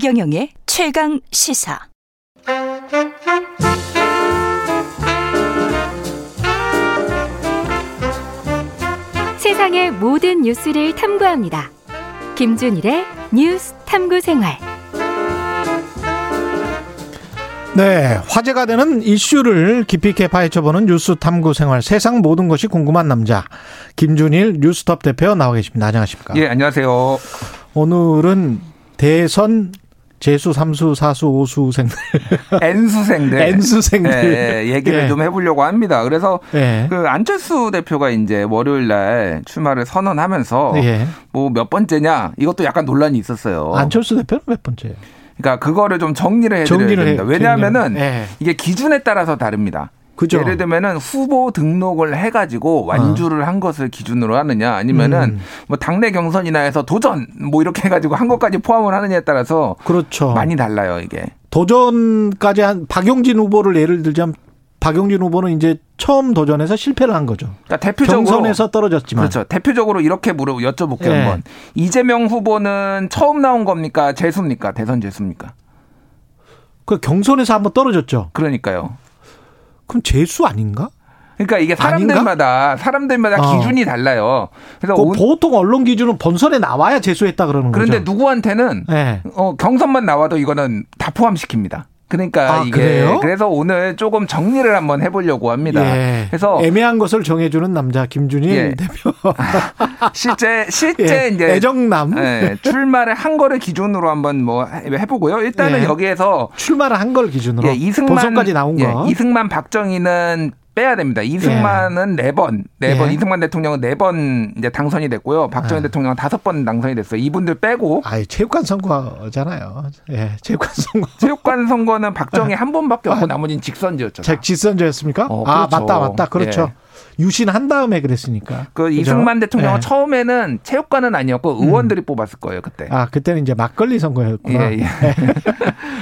최경영의 최강 시사. 세상의 모든 뉴스를 탐구합니다. 김준일의 뉴스 탐구 생활. 네, 화제가 되는 이슈를 깊이 있게 파헤쳐보는 뉴스 탐구 생활 세상 모든 것이 궁금한 남자 김준일 뉴스톱 대표 나와 계십니다. 안녕하십니까? 예, 안녕하세요. 오늘은 대선 재수, 삼수, 사수, 오수생들. N수생들. N수생들. 예, 예, 얘기를 예. 좀 해보려고 합니다. 그래서 예. 그 안철수 대표가 이제 월요일 날 출마를 선언하면서 예. 뭐몇 번째냐 이것도 약간 논란이 있었어요. 안철수 대표는 몇 번째예요? 그러니까 그거를 좀 정리를 해드려야 정리를 됩니다. 왜냐하면은 예. 이게 기준에 따라서 다릅니다. 그죠? 예를 들면은 후보 등록을 해가지고 완주를 한 것을 기준으로 하느냐 아니면은 음. 뭐 당내 경선이나 해서 도전 뭐 이렇게 해가지고 한 것까지 포함을 하느냐에 따라서 그렇죠. 많이 달라요 이게. 도전까지 한 박용진 후보를 예를 들자면 박용진 후보는 이제 처음 도전해서 실패를 한 거죠. 그러니까 대표적으로 경선에서 떨어졌지만. 그렇죠. 대표적으로 이렇게 물어 여쭤볼게요 예. 한번. 이재명 후보는 처음 나온 겁니까? 재수입니까? 대선 재수입니까? 그 경선에서 한번 떨어졌죠. 그러니까요. 그럼 재수 아닌가? 그러니까 이게 사람들마다 사람들마다 어. 기준이 달라요. 그래서 그 오- 보통 언론 기준은 본선에 나와야 재수했다 그러는 그런데 거죠. 누구한테는 네. 어, 경선만 나와도 이거는 다 포함시킵니다. 그러니까 아, 이게 그래요? 그래서 오늘 조금 정리를 한번 해보려고 합니다. 예. 그래서 애매한 것을 정해주는 남자 김준일 예. 대표. 실제 실제 예. 이제 애정남 예, 출마를 한 거를 기준으로 한번 뭐 해보고요. 일단은 예. 여기에서 출마를 한 걸 기준으로 예, 이승만 본선까지 나온 예, 거. 이승만 박정희는 빼야 됩니다. 이승만은 네 번, 네 번, 예. 이승만 대통령은 네 번 이제 당선이 됐고요. 박정희 아. 대통령은 다섯 번 당선이 됐어요. 이분들 빼고 아예 체육관 선거잖아요. 예, 체육관 선거. 체육관 선거는 박정희 한 번밖에 없고 나머지는 직선제였죠. 제 직선제였습니까? 어, 아 그렇죠. 맞다 맞다 그렇죠. 예. 유신한 다음에 그랬으니까. 그 그죠? 이승만 대통령은 예. 처음에는 체육관은 아니었고 의원들이 뽑았을 거예요 그때. 아 그때는 이제 막걸리 선거였구나. 예, 예.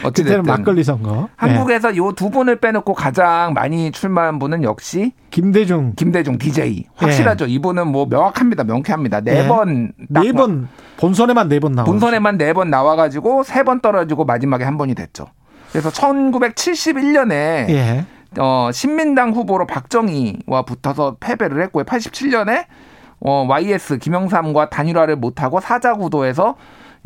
그때는 막걸리 선거. 예. 한국에서 요두 분을 빼놓고 가장 많이 출마한 분은 역시 김대중 김대중 DJ 확실하죠. 이분은 뭐 명확합니다. 명쾌합니다. 예. 네번 네 번 본선에만 네 번 나와. 본선에만 네 번 나와가지고 세 번 떨어지고 마지막에 한 번이 됐죠. 그래서 1971년에 예. 어, 신민당 후보로 박정희와 붙어서 패배를 했고요. 87년에 어, YS 김영삼과 단일화를 못하고 사자구도에서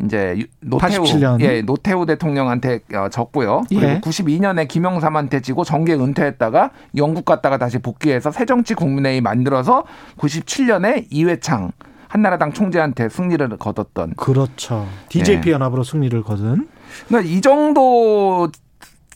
이제 유- 노태우 87년. 예 노태우 대통령한테 어, 졌고요. 그리고 예. 92년에 김영삼한테 지고 정계 은퇴했다가 영국 갔다가 다시 복귀해서 새정치 국민회의 만들어서 97년에 이회창 한나라당 총재한테 승리를 거뒀던 그렇죠. DJP 예. 연합으로 승리를 거둔 그러니까 이 정도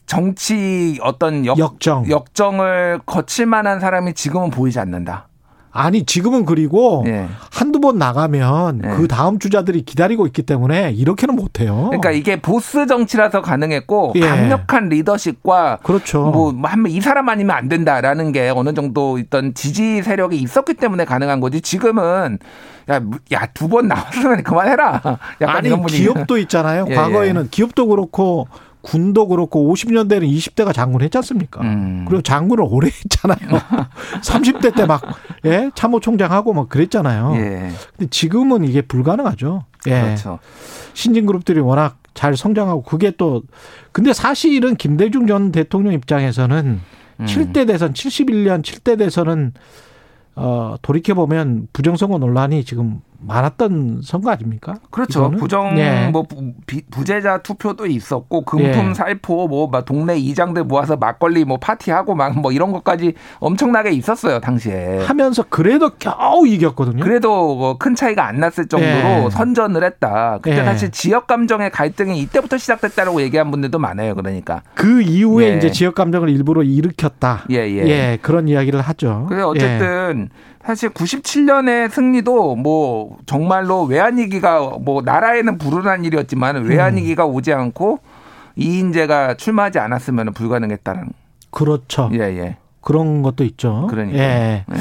정치 어떤 역, 역정. 역정을 거칠 만한 사람이 지금은 보이지 않는다. 아니 지금은 그리고 예. 한두 번 나가면 예. 그 다음 주자들이 기다리고 있기 때문에 이렇게는 못 해요. 그러니까 이게 보스 정치라서 가능했고 예. 강력한 리더십과 그렇죠. 뭐 한번 이 사람 아니면 안 된다라는 게 어느 정도 있던 지지 세력이 있었기 때문에 가능한 거지. 지금은 야야 두번 나왔으면 그만해라. 약간 아니. 기업도 있잖아요. 예, 과거에는 기업도 그렇고 군도 그렇고 50년대는 20대가 장군 했지 않습니까? 음. 그리고 장군을 오래 했잖아요. 30대 때 막 예, 참모총장하고 막 그랬잖아요. 예. 근데 지금은 이게 불가능하죠. 예. 그렇죠. 신진 그룹들이 워낙 잘 성장하고 그게 또 근데 사실은 김대중 전 대통령 입장에서는 음. 7대 대선 71년 7대 대선은 어 돌이켜 보면 부정선거 논란이 지금 많았던 선거 아닙니까? 그렇죠. 이거는? 부정 예. 뭐 부- 비- 부재자 투표도 있었고 금품 예. 살포 뭐 막 동네 이장들 모아서 막걸리 뭐 파티하고 막 뭐 이런 것까지 엄청나게 있었어요 당시에. 하면서 그래도 겨우 이겼거든요. 그래도 뭐 큰 차이가 안 났을 정도로 예. 선전을 했다. 그때 예. 사실 지역 감정의 갈등이 이때부터 시작됐다라고 얘기한 분들도 많아요. 그러니까. 그 이후에 예. 이제 지역 감정을 일부러 일으켰다. 예, 예. 그런 이야기를 하죠. 그래서 예. 어쨌든 사실 97년의 승리도 뭐 정말로 외환위기가 뭐 나라에는 불운한 일이었지만 음. 외환위기가 오지 않고 이인재가 출마하지 않았으면 불가능했다는. 그렇죠. 예, 예. 그런 것도 있죠. 그러니까. 예. 네.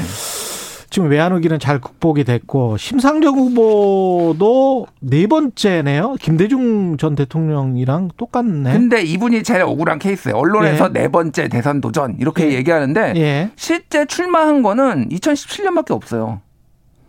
지금 외환 위기는 잘 극복이 됐고 심상정 후보도 네 번째네요. 김대중 전 대통령이랑 똑같네. 근데 이분이 제일 억울한 케이스예요. 언론에서 예. 네 번째 대선 도전 이렇게 예. 얘기하는데 예. 실제 출마한 거는 2017년밖에 없어요.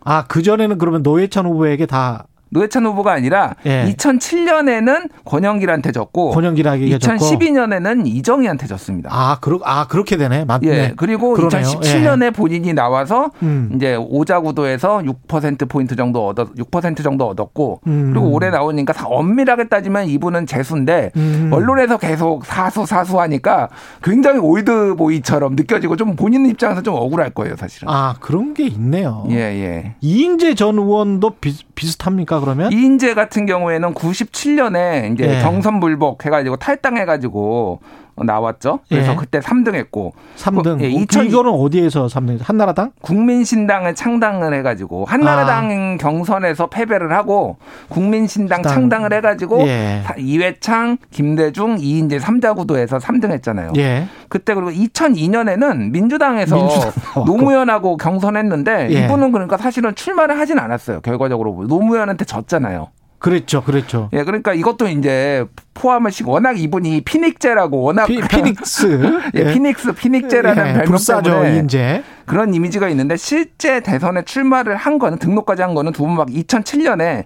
아, 그전에는 그러면 노회찬 후보에게 다 노회찬 후보가 아니라 예. 2007년에는 권영길한테 졌고 권영길에게 졌고. 2012년에는 이정희한테 졌습니다. 아, 그러, 아, 그렇게 되네. 맞네. 예. 그리고 그러네요. 2017년에 본인이 나와서 음. 이제 오자 구도에서 6% 포인트 정도 얻었 6% 정도 얻었고 음. 그리고 올해 나오니까 사- 엄밀하게 따지면 이분은 재수인데 음. 언론에서 계속 사수 사수 하니까 굉장히 old boy처럼 느껴지고 좀 본인 입장에서 좀 억울할 거예요, 사실은. 아, 그런 게 있네요. 예, 예. 이인재 전 의원도 비, 비슷합니까, 그러면? 이인재 같은 경우에는 97년에 이제 예. 경선 불복 해가지고 탈당해가지고 나왔죠. 그래서 예. 그때 3등 했고 3등. 예, 어, 2000 이거는 어디에서 3등? 한나라당? 국민신당을 창당을 해 가지고 한나라당 경선에서 패배를 하고 국민신당 신당. 창당을 해 가지고 예. 사- 이회창, 김대중, 이인재 3자 구도에서 3등 했잖아요. 예. 그때 그리고 2002년에는 민주당에서 민주당. 노무현하고 경선했는데 예. 이분은 그러니까 사실은 출마를 하진 않았어요. 결과적으로 노무현한테 졌잖아요. 그랬죠, 그랬죠. 예, 그러니까 이것도 이제 포함을 시고 워낙 이분이 피닉제라고 워낙 피, 피닉스. 예, 피닉스 피닉제라는 예, 별명 때문에 이인재. 그런 이미지가 있는데 실제 대선에 출마를 한 거는 등록까지 한 거는 두번막 2007년에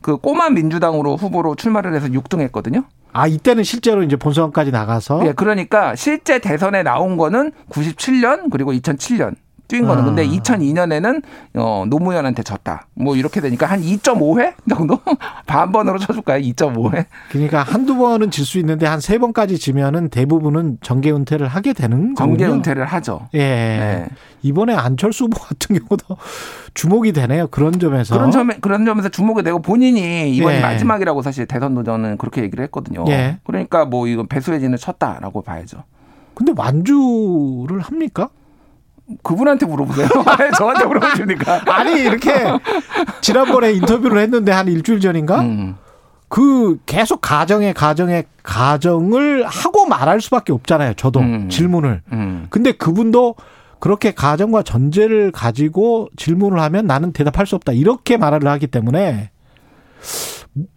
그 꼬마 민주당으로 후보로 출마를 해서 6등 했거든요. 아, 이때는 실제로 이제 본선까지 나가서 예, 그러니까 실제 대선에 나온 거는 97년 그리고 2007년 뛴 거는 아. 근데 2002년에는 어 노무현한테 졌다. 뭐 이렇게 되니까 한 2.5회 정도 반번으로 쳐줄까요? 2.5회. 그러니까 한두 번은 질 수 있는데 한 세 번까지 지면은 대부분은 정계 은퇴를 하게 되는 정계 거군요. 은퇴를 하죠. 예. 네. 이번에 안철수 후보 같은 경우도 주목이 되네요. 그런 점에서. 그런 점에 그런 점에서 주목이 되고 본인이 이번이 예. 마지막이라고 사실 대선 도전은 그렇게 얘기를 했거든요. 예. 그러니까 뭐 이건 배수의 진을 쳤다라고 봐야죠. 근데 완주를 합니까? 그분한테 물어보세요. 왜 저한테 물어보십니까? 아니 이렇게 지난번에 인터뷰를 했는데 한 일주일 전인가 음. 그 계속 가정에 가정에 가정을 하고 말할 수밖에 없잖아요. 저도 음. 질문을. 음. 근데 그분도 그렇게 가정과 전제를 가지고 질문을 하면 나는 대답할 수 없다. 이렇게 말을 하기 때문에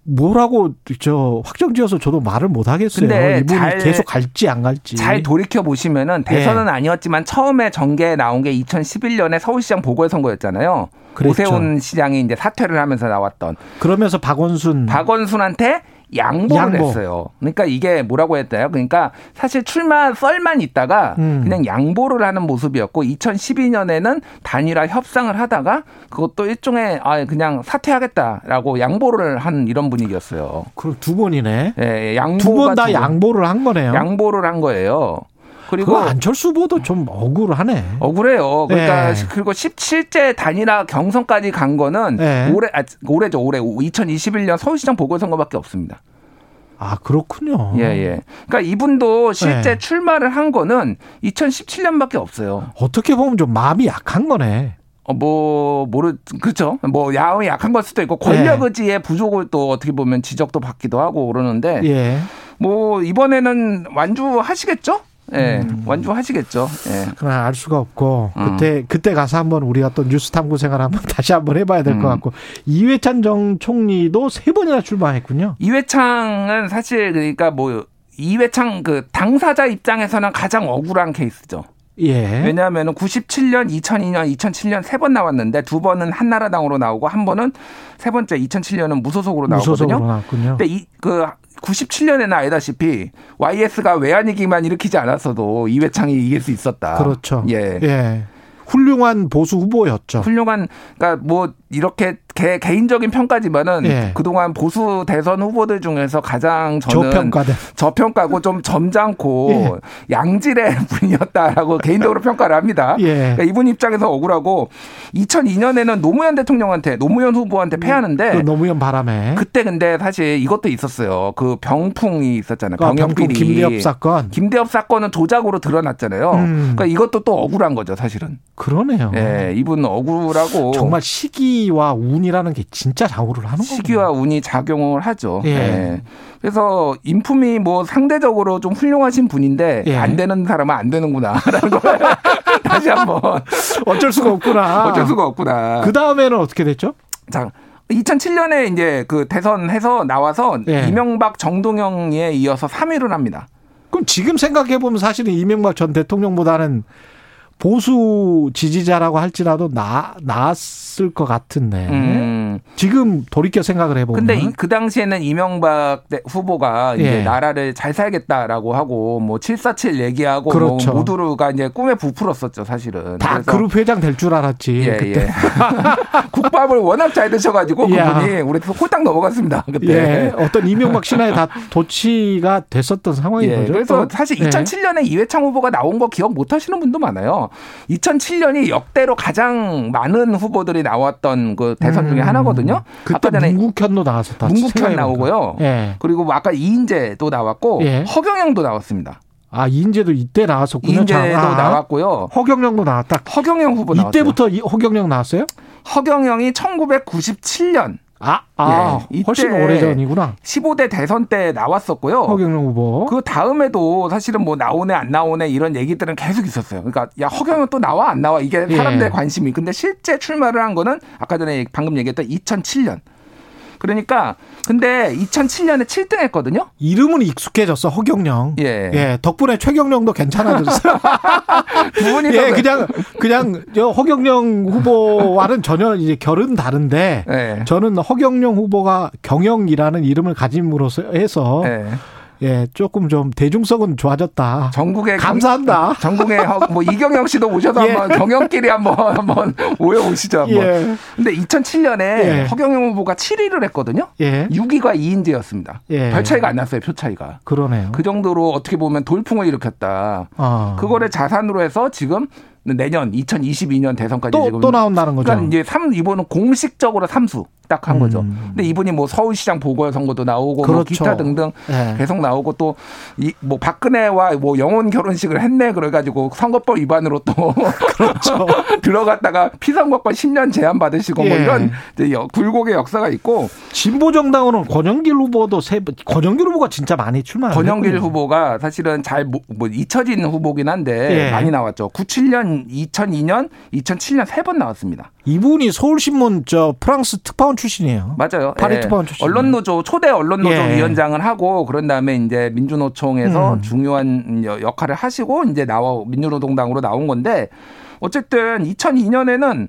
뭐라고 저 확정지어서 저도 말을 못 하겠어요. 근데 이분이 잘- 계속 갈지 안 갈지. 잘 돌이켜 보시면은 대선은 예. 아니었지만 처음에 정계에 나온 게 2011년에 서울시장 보궐선거였잖아요. 그랬죠. 오세훈 시장이 이제 사퇴를 하면서 나왔던 그러면서 박원순 박원순한테 양보를 양보. 했어요. 그러니까 이게 뭐라고 했대요? 그러니까 사실 출마 썰만 있다가 음. 그냥 양보를 하는 모습이었고 2012년에는 단일화 협상을 하다가 그것도 일종의 아 그냥 사퇴하겠다라고 양보를 한 이런 분위기였어요. 그럼 두 번이네. 예, 양보가 두번다두 번. 양보를 한 거네요. 양보를 한 거예요. 그리고 안철수 후보도 좀 억울하네. 억울해요. 그러니까 네. 그리고 17제 단일화 경선까지 간 거는 네. 올해 아, 올해죠 올해 2021년 서울시장 보궐선거밖에 없습니다. 아 그렇군요. 예 예. 그러니까 이분도 실제 네. 출마를 한 거는 2017년밖에 없어요. 어떻게 보면 좀 마음이 약한 거네. 어, 뭐 모르 그렇죠. 뭐 야음이 약한 걸 수도 있고 권력 네. 의지의 부족을 또 어떻게 보면 지적도 받기도 하고 그러는데 예. 뭐 이번에는 완주하시겠죠? 예, 음. 완주하시겠죠. 예. 그러나 알 수가 없고 음. 그때 그때 가서 한번 우리가 또 뉴스 탐구 생활 한번 다시 한번 해봐야 될것 음. 같고 이회찬 정 총리도 세 번이나 출마했군요. 이회창은 사실 그러니까 뭐 이회창 그 당사자 입장에서는 가장 억울한 케이스죠. 예. 왜냐하면 97년, 2002년, 2007년 세 번 나왔는데 두 번은 한나라당으로 나오고 한 번은 세 번째 2007년은 무소속으로 무소속으로 나오거든요. 나왔군요. 근데 이 그 97년에는 알다시피 YS가 외환위기만 일으키지 않았어도 이회창이 이길 수 있었다. 그렇죠. 예. 예. 훌륭한 보수 후보였죠. 훌륭한 그러니까 뭐 이렇게 개, 개인적인 평가지만은 예. 그동안 보수 대선 후보들 중에서 가장 저는 저평가된. 저평가고 좀 점잖고 양질의 분이었다라고 개인적으로 평가를 합니다. 예. 그러니까 이분 입장에서 억울하고 2002년에는 노무현 대통령한테 노무현 후보한테 패하는데 그 노무현 바람에. 그때 근데 사실 이것도 있었어요. 그 병풍이 있었잖아요. 그 병풍 병역비리. 김대엽 사건. 김대엽 사건은 조작으로 드러났잖아요. 음. 그러니까 이것도 또 억울한 거죠, 사실은. 그러네요. 예, 이분 억울하고 정말 시기와 운이 라는 게 진짜 장우를 하는 거예요. 시기와 운이 작용을 하죠. 예. 예. 그래서 인품이 뭐 상대적으로 좀 훌륭하신 분인데 예. 안 되는 사람은 안 되는구나라는 걸 다시 한번 어쩔 수가 없구나. 어쩔 수가 없구나. 그 다음에는 어떻게 됐죠? 자, 2007년에 이제 그 대선해서 나와서 예. 이명박 정동영에 이어서 3위를 합니다. 그럼 지금 생각해 보면 사실은 이명박 전 대통령보다는 보수 지지자라고 할지라도 나 나았을 것 같은데 음. 지금 돌이켜 생각을 해보면 근데 이- 그 당시에는 이명박 대- 후보가 이제 예. 나라를 잘 살겠다라고 하고 뭐 747 얘기하고 그렇죠. 뭐 모두가 이제 꿈에 부풀었었죠 사실은. 다 그룹 회장 될 줄 알았지 예, 그때. 예. 국밥을 워낙 잘 드셔가지고 야. 그분이 우리 홀딱 넘어갔습니다 그때. 예, 어떤 이명박 신화에 다 도치가 됐었던 상황인 예, 거죠. 그래서 또. 사실 예. 2007년에 이회창 후보가 나온 거 기억 못 하시는 분도 많아요. 2007년이 역대로 가장 많은 후보들이 나왔던 그 대선 중에 음. 하나거든요. 그때 아까 전에 문국현도 나왔었다. 문국현. 나오고요. 예. 그리고 뭐 아까 이인재도 나왔고 예. 허경영도 나왔습니다. 아 이인재도 이때 나왔었군요. 이인재도 자, 아, 나왔고요. 허경영도 나왔다. 허경영 후보 나왔어요. 이때부터 이 허경영 나왔어요? 허경영이 1997년 아, 아 예, 이때 훨씬 오래 전이구나. 15대 대선 때 나왔었고요. 허경영 후보. 그 다음에도 사실은 뭐 나오네 안 나오네 이런 얘기들은 계속 있었어요. 그러니까 야 허경영 또 나와 안 나와 이게 사람들의 예. 관심이. 근데 실제 출마를 한 거는 아까 전에 방금 얘기했던 2007년. 그러니까 근데 2007년에 7등 했거든요. 이름은 익숙해졌어 허경영. 예. 예, 덕분에 최경영도 괜찮아졌어요. 두 분이서 예, 그냥 그냥 저 허경영 후보와는 전혀 이제 결은 다른데 예. 저는 허경영 후보가 경영이라는 이름을 가짐으로써 해서 예. 예, 조금 좀 대중성은 좋아졌다. 전국에 감사한다. 전국에 허- 뭐 이경영 씨도 오셔서 예. 한번 경영끼리 한번 한번 모여 오시죠. 한번. 예. 근데 2007년에 예. 허경영 후보가 7위를 했거든요. 예. 6위가 이인재였습니다. 예. 별 차이가 안 났어요. 표 차이가. 그러네요. 그 정도로 어떻게 보면 돌풍을 일으켰다. 아. 그거를 자산으로 해서 지금 내년 2022년 대선까지 또, 지금 또 나온다는 거죠. 그러니까 이제 삼 이번은 공식적으로 삼수 딱한 음. 거죠. 근데 이분이 뭐 서울시장 보궐선거도 나오고 뭐 그렇죠. 기타 등등 예. 계속 나오고 또 이 뭐 박근혜와 뭐 영혼 결혼식을 했네 그래가지고 선거법 위반으로 또 그렇죠. 들어갔다가 피선거권 10년 제한 받으시고 뭐 예. 이런 이제 여- 굴곡의 역사가 있고 진보 정당으로는 권영길 후보도 세 번- 권영길 후보가 진짜 많이 출마. 권영길 후보가 사실은 잘 뭐 잊혀진 후보긴 한데 예. 많이 나왔죠. 97년, 2002년, 2007년 세 번 나왔습니다. 이분이 서울신문 저 프랑스 특파원 출신이에요. 맞아요. 파리 예. 특파원 출신. 언론노조 초대 언론노조 예. 위원장을 하고 그런 다음에 이제 민주노총에서 음. 중요한 여- 역할을 하시고 이제 나와 민주노동당으로 나온 건데 어쨌든 2002년에는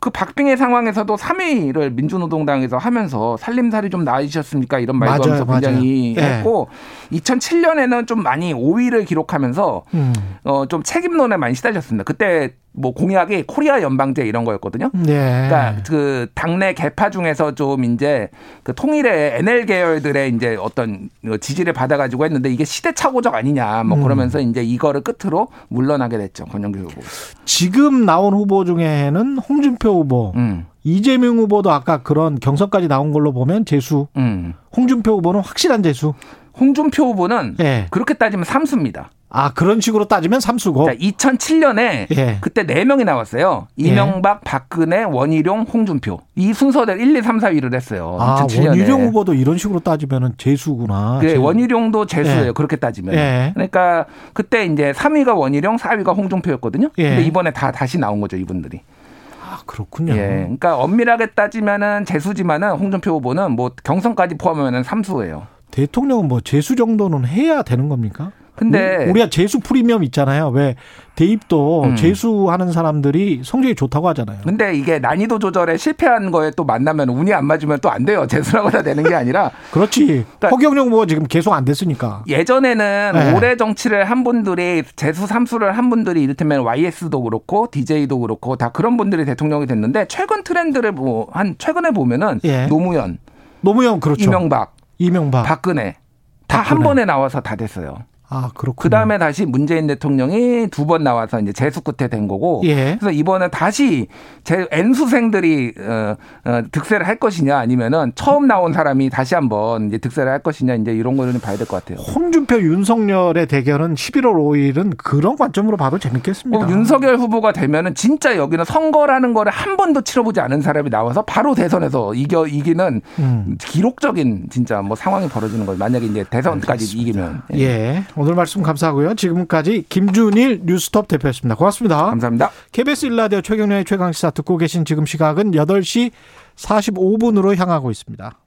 그 박빙의 상황에서도 3위를 민주노동당에서 하면서 살림살이 좀 나으셨습니까 이런 말도 맞아요, 하면서 굉장히 맞아요. 예. 했고 2007년에는 좀 많이 5위를 기록하면서 음. 어좀 책임론에 많이 시달렸습니다. 그때 뭐 공약이 코리아 연방제 이런 거였거든요. 네. 그러니까 그 당내 개파 중에서 좀 이제 그 통일의 NL 계열들의 이제 어떤 지지를 받아가지고 했는데 이게 시대착오적 아니냐 뭐 음. 그러면서 이제 이거를 끝으로 물러나게 됐죠 권영길 후보. 지금 나온 후보 중에는 홍준표 후보, 음, 이재명 후보도 아까 그런 경선까지 나온 걸로 보면 재수. 음. 홍준표 후보는 확실한 재수. 홍준표 후보는 예. 그렇게 따지면 삼수입니다. 아 그런 식으로 따지면 삼수고. 자, 2007년에 예. 그때 네 명이 나왔어요. 이명박, 박근혜, 원희룡, 홍준표. 이 순서대로 1, 2, 3, 4위를 했어요. 아 2007년에. 원희룡 후보도 이런 식으로 따지면은 재수구나. 네, 재수. 원희룡도 재수예요. 예. 그렇게 따지면. 예. 그러니까 그때 이제 3위가 원희룡, 4위가 홍준표였거든요. 예. 근데 이번에 다 다시 나온 거죠, 이분들이. 아 그렇군요. 예. 그러니까 엄밀하게 따지면은 재수지만은 홍준표 후보는 뭐 경선까지 포함하면은 삼수예요. 대통령은 뭐 재수 정도는 해야 되는 겁니까? 근데 우- 우리가 재수 프리미엄 있잖아요. 왜 대입도 음. 재수하는 사람들이 성적이 좋다고 하잖아요. 근데 이게 난이도 조절에 실패한 거에 또 만나면 운이 안 맞으면 또 안 돼요. 재수라고 다 되는 게 아니라 그렇지. 그러니까- 허경영 후보가 지금 계속 안 됐으니까. 예전에는 네. 오래 정치를 한 분들이 재수 삼수를 한 분들이 이를테면 YS도 그렇고 DJ도 그렇고 다 그런 분들이 대통령이 됐는데 최근 트렌드를 뭐 한 최근에 보면은 예. 노무현, 노무현 그렇죠. 이명박, 이명박. 박근혜 다 한. 번에 나와서 다 됐어요. 아 그렇군요. 그 다음에 다시 문재인 대통령이 두 번 나와서 이제 재수 끝에 된 거고. 예. 그래서 이번에 다시 제 N수생들이 어, 어, 득세를 할 것이냐 아니면은 처음 나온 사람이 다시 한번 이제 득세를 할 것이냐 이제 이런 거는 봐야 될 것 같아요. 홍준표 윤석열의 대결은 11월 5일은 그런 관점으로 봐도 재밌겠습니다. 어, 윤석열 후보가 되면은 진짜 여기는 선거라는 거를 한 번도 치러보지 않은 사람이 나와서 바로 대선에서 이겨 이기는 음. 기록적인 진짜 뭐 상황이 벌어지는 거예요. 만약에 이제 대선까지 이기면. 예. 예. 오늘 말씀 감사하고요. 지금까지 김준일 뉴스톱 대표였습니다. 고맙습니다. 감사합니다. KBS 일라디오 최경련의 최강시사 듣고 계신 지금 시각은 8시 45분으로 향하고 있습니다.